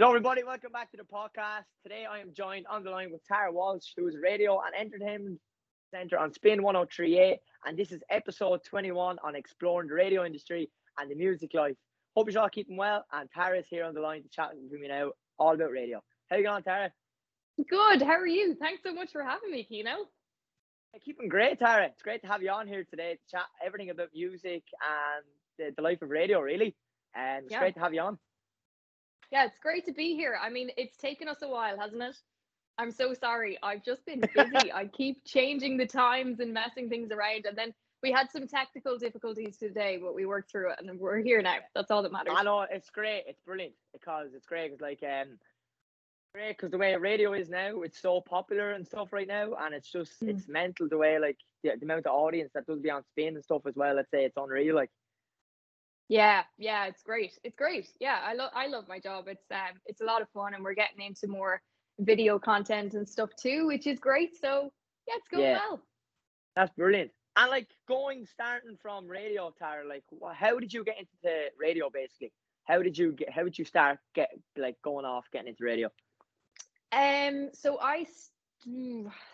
Hello, everybody. Welcome back to the podcast. Today, I am joined on the line with Tara Walsh, who is radio and entertainment center on Spin 1038, and this is episode 21 on exploring the radio industry and the music life. Hope you're all keeping well, and Tara's here on the line to chat with me now all about radio. How you going, Tara? Good. How are you? Thanks so much for having me, Kino. Keeping great, Tara. It's great to have you on here today to chat everything about music and the, the life of radio, really. And it's Yeah. great to have you on. Yeah, it's great to be here. I mean, it's taken us a while, hasn't it? I'm so sorry. I've just been busy. I keep changing the times and messing things around. And then we had some technical difficulties today, but we worked through it and we're here now. That's all that matters. I know it's great. It's brilliant because it's great. It's like um, great because the way radio is now, it's so popular and stuff right now, and it's just Mm. it's mental the way like the, the amount of audience that does be on Spin and stuff as well. Let's say it's unreal. Like Yeah, yeah, it's great. It's great. Yeah, I love I love my job. It's um it's a lot of fun and we're getting into more video content and stuff too, which is great. So yeah, it's going Yeah. well. that's brilliant. And like going starting from radio, Tara. Like how did you get into radio? Basically, how did you get? How did you start get like going off getting into radio? Um, so I,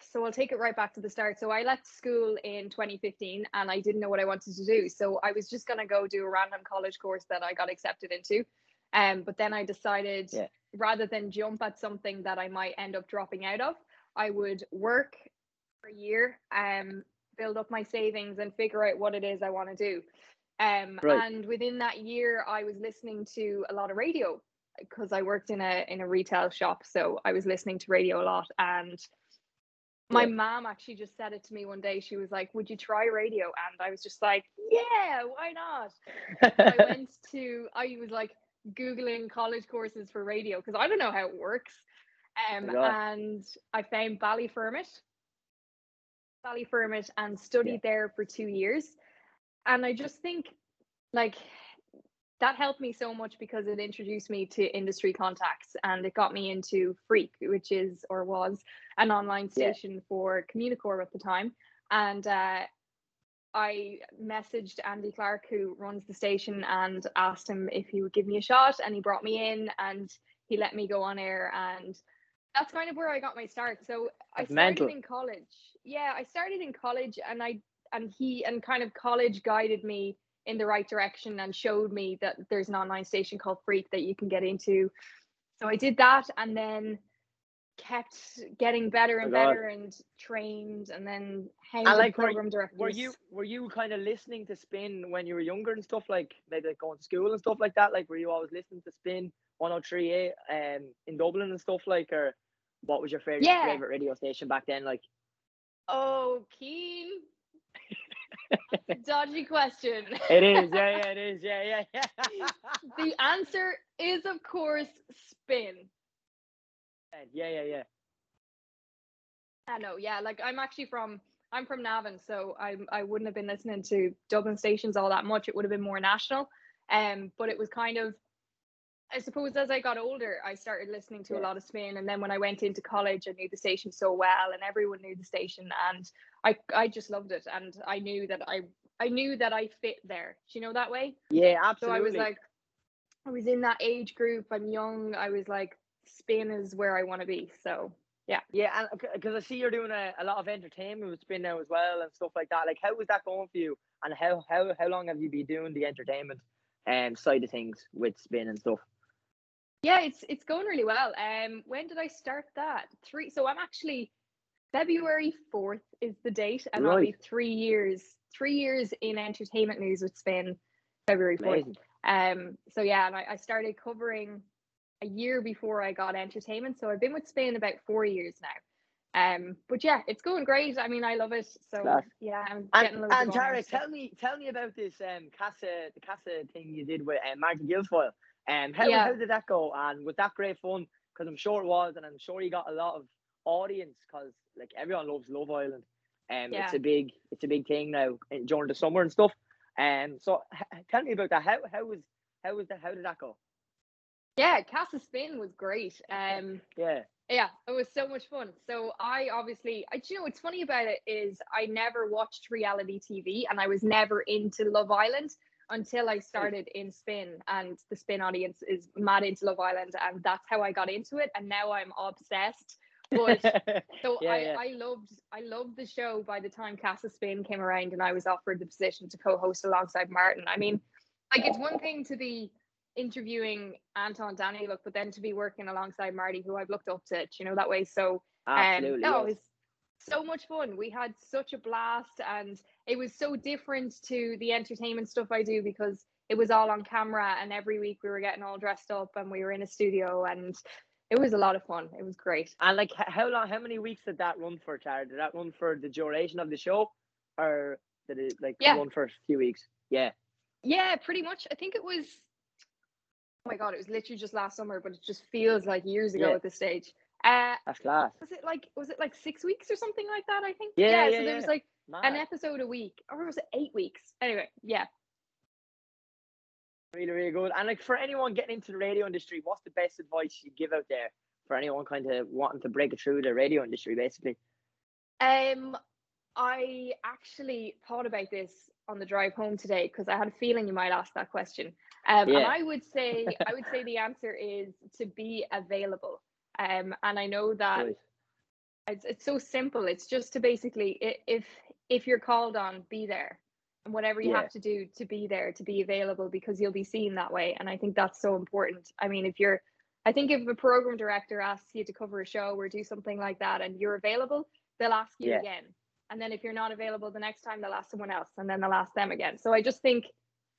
so I'll take it right back to the start. So I left school in 2015 and I didn't know what I wanted to do. So I was just gonna go do a random college course that I got accepted into. Um, but then I decided Yeah. rather than jump at something that I might end up dropping out of, I would work for a year, um, build up my savings and figure out what it is I want to do. Um, Right. and within that year, I was listening to a lot of radio because I worked in a in a retail shop, so I was listening to radio a lot. And my Yeah. mom actually just said it to me one day. She was like, "Would you try radio?" And I was just like, "Yeah, why not?" I went to I was like googling college courses for radio because I don't know how it works. Um, and I found Ballyfermot, Ballyfermot, and studied there for two years. And I just think like that helped me so much because it introduced me to industry contacts and it got me into Freak, which is or was an online Yeah. station for Communicorp at the time. And uh, I messaged Andy Clark, who runs the station, and asked him if he would give me a shot. And he brought me in and he let me go on air. And that's kind of where I got my start. So I started mental. in college. Yeah, I started in college and I and he and kind of college guided me in the right direction and showed me that there's an online station called Freak that you can get into. So I did that and then kept getting better and Oh better and trained and then hanged And with like, were, program directors. were you were you kind of listening to Spin when you were younger and stuff like maybe like going to school and stuff like that? Like, were you always listening to Spin 103.8 um in Dublin and stuff like, or what was your favorite Yeah. favorite radio station back then? Like, Oh, Keen. Dodgy question. it is, yeah, yeah, it is, yeah, yeah, yeah, the answer is, of course, spin. yeah, yeah, yeah. I know, yeah. Like I'm actually from I'm from Navan, so I I wouldn't have been listening to Dublin stations all that much. It would have been more national. Um, but it was kind of I suppose as I got older, I started listening to Yeah. a lot of spin, and then when I went into college, I knew the station so well, and everyone knew the station, and I I just loved it, and I knew that I I knew that I fit there. Do you know that way? Yeah, absolutely. So. I was like, I was in that age group. I'm young. I was like, spin is where I want to be. So yeah. yeah, and because I see you're doing a, a lot of entertainment with Spin now as well and stuff like that. Like, how was that going for you? And how how how long have you been doing the entertainment um side of things with Spin and stuff? Yeah, it's it's going really well. Um, when did I start that? Three. So I'm actually February fourth is the date, and I'll be three years, three years in entertainment news with Spin, February fourth. Amazing. Um, so yeah, and I, I started covering a year before I got entertainment. So I've been with Spin about four years now. Um, but yeah, it's going great. I mean, I love it. So Class. yeah, I'm And, getting loads and Tara, honours. tell me tell me about this um Casa the Casa thing you did with um, Martin Guilfoyle. Um, how Yeah. how did that go? And was that great fun? Because I'm sure it was, and I'm sure you got a lot of audience because like everyone loves Love Island. and Yeah. it's a big it's a big thing now during the summer and stuff. Um, so h- tell me about that. How how was how was that? How did that go? Yeah, Casa Spin was great. Um, Yeah, yeah, it was so much fun. So I obviously, I, you know what's funny about it is I never watched reality TV and I was never into Love Island. until I started in Spin, and the Spin audience is mad into Love Island, and that's how I got into it. And now I'm obsessed. But so Yeah, I, yeah. I loved I loved the show by the time Casa Spin came around and I was offered the position to co-host alongside Martin. I mean, like it's one thing to be interviewing Anton Danyluk, but then to be working alongside Marty, who I've looked up to, you know, that way. So um, Absolutely. no, yes. it was so much fun. We had such a blast, and it was so different to the entertainment stuff I do because it was all on camera, and every week we were getting all dressed up, and we were in a studio, and it was a lot of fun. It was great. And like, how long? How many weeks did that run for, Tara? Did that run for the duration of the show, or did it like Yeah. run for a few weeks? Yeah. Yeah, pretty much. I think it was. Oh my god, it was literally just last summer, but it just feels like years ago Yeah. at this stage. Uh, That's class. was it like was it like six weeks or something like that? I think. Yeah, yeah, yeah so there was like Mad. an episode a week, or was it eight weeks? Anyway, yeah. Really, really good. And like for anyone getting into the radio industry, what's the best advice you give out there for anyone kind of wanting to break through the radio industry, basically? Um, I actually thought about this on the drive home today because I had a feeling you might ask that question. Um, Yeah. and I would say I would say the answer is to be available. Um, and I know that Right. it's, it's so simple. It's just to basically if if you're called on, be there, whatever you Yeah. have to do to be there, to be available because you'll be seen that way. And I think that's so important. I mean, if you're, I think if a program director asks you to cover a show or do something like that, and you're available, they'll ask you Yeah. again. And then if you're not available the next time, they'll ask someone else, and then they'll ask them again. So I just think,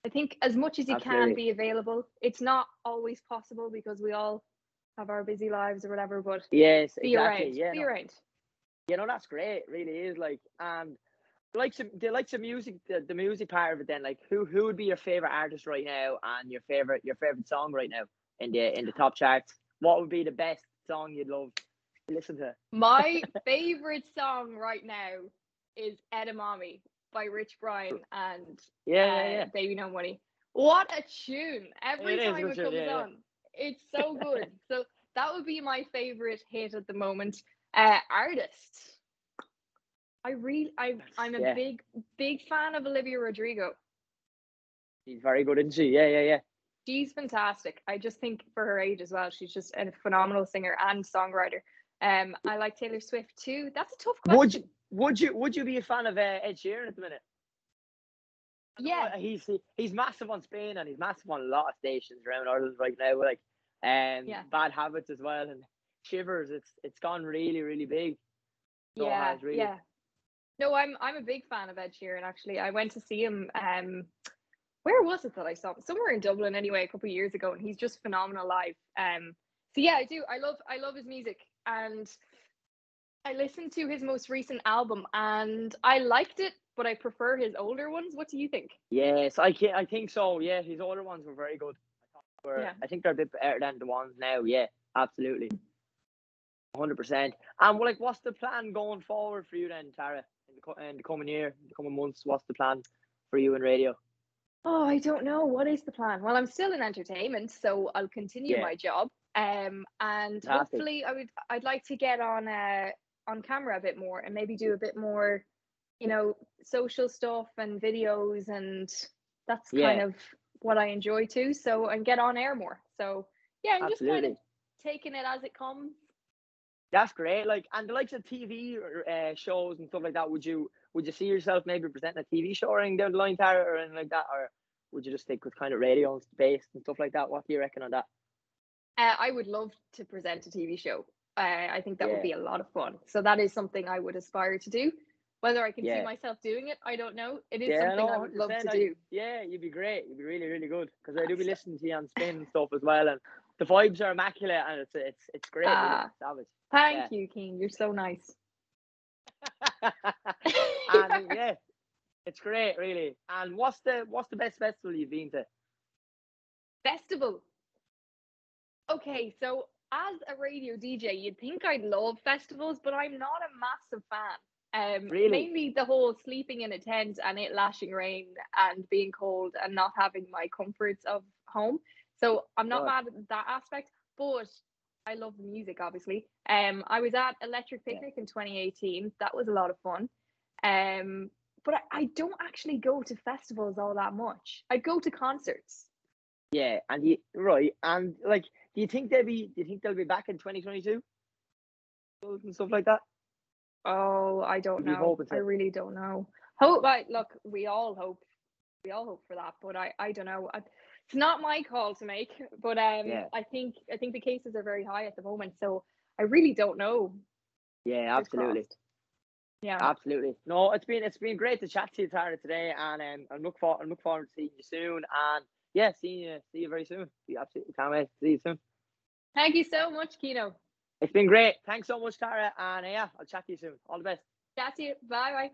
I think as much as you Absolutely. can be available, it's not always possible because we all have our busy lives or whatever. But Yes, be exactly. around, Yeah, be no, around. you know that's great. Really is like and the likes of the likes of music, the, the music part of it. Then, like, who who would be your favorite artist right now, and your favorite your favorite song right now in the in the top charts? What would be the best song you'd love to listen to? My favorite song right now is Edamame by Rich Brian and Yeah, uh, yeah, yeah. Baby No Money. What a tune! Every It time it comes yeah, yeah. on, it's so good. so that would be my favorite hit at the moment. Uh, artist. I really, I, I'm a Yeah. big, big fan of Olivia Rodrigo. She's very good, isn't she? Yeah, yeah, yeah. She's fantastic. I just think for her age as well, she's just a phenomenal singer and songwriter. Um, I like Taylor Swift too. That's a tough question. Would you would you would you be a fan of uh, Ed Sheeran at the minute? Yeah. he's he's massive on Spin and he's massive on a lot of stations around Ireland right now. Like, um, Yeah. bad habits as well and shivers. It's it's gone really really big. So yeah, has, really. yeah. No, I'm I'm a big fan of Ed Sheeran. Actually, I went to see him. Um, where was it that I saw him? Somewhere in Dublin, anyway, a couple of years ago, and he's just phenomenal live. Um, so yeah, I do. I love I love his music, and I listened to his most recent album, and I liked it, but I prefer his older ones. What do you think? Yes, I can I think so. Yeah, his older ones were very good. I, thought were, Yeah. I think they're a bit better than the ones now. Yeah, absolutely. Hundred percent. And well, like, what's the plan going forward for you then, Tara? In the, in the coming year, the coming months, what's the plan for you in radio? Oh, I don't know. What is the plan? Well, I'm still in entertainment, so I'll continue Yeah. my job. Um, and Fantastic. hopefully, I would. I'd like to get on uh on camera a bit more and maybe do a bit more, you know, social stuff and videos, and that's kind of what I enjoy too. So and get on air more. So yeah, I'm just kind of taking it as it comes. That's great. Like, and the likes of TV uh, shows and stuff like that. Would you would you see yourself maybe presenting a TV show or anything down the line, Tara, or anything like that, or would you just stick with kind of radio and space and stuff like that? What do you reckon on that? Uh, I would love to present a TV show. Uh, I think that Yeah. would be a lot of fun. So that is something I would aspire to do. Whether I can see myself doing it, I don't know. It is Yeah, something no, I would love to I- do. Yeah, you'd be great. You'd be really, really good because I do be listening to you on spin and stuff as well, and the vibes are immaculate, and it's it's it's great. really. Ah. Savage. Thank you, King. You're so nice. and yeah, it's great, really. And what's the what's the best festival you've been to? Festival. Okay, so as a radio DJ, you'd think I'd love festivals, but I'm not a massive fan. Um, Really? Mainly the whole sleeping in a tent and it lashing rain and being cold and not having my comforts of home. So I'm not mad at that aspect, but I love the music, obviously. Um, I was at Electric Yeah. Picnic in 2018. That was a lot of fun. Um, but I, I don't actually go to festivals all that much. I go to concerts. Yeah, and you right, and like, do you think they'll be? Do you think they'll be back in 2022? And stuff like that. Oh, I don't know. I really don't know. Hope I look. We all hope. We all hope for that, but I I don't know. I, it's not my call to make, but um, Yeah. I think I think the cases are very high at the moment, so I really don't know. Yeah, absolutely. Yeah. Absolutely. No, it's been it's been great to chat to you, Tara, today, and um, I look for I look forward to seeing you soon, and yeah, seeing you see you very soon. We absolutely can't wait to see you soon. Thank you so much, Kino. It's been great. Thanks so much, Tara, and uh, yeah, I'll chat to you soon. All the best. Chat to you. Bye bye.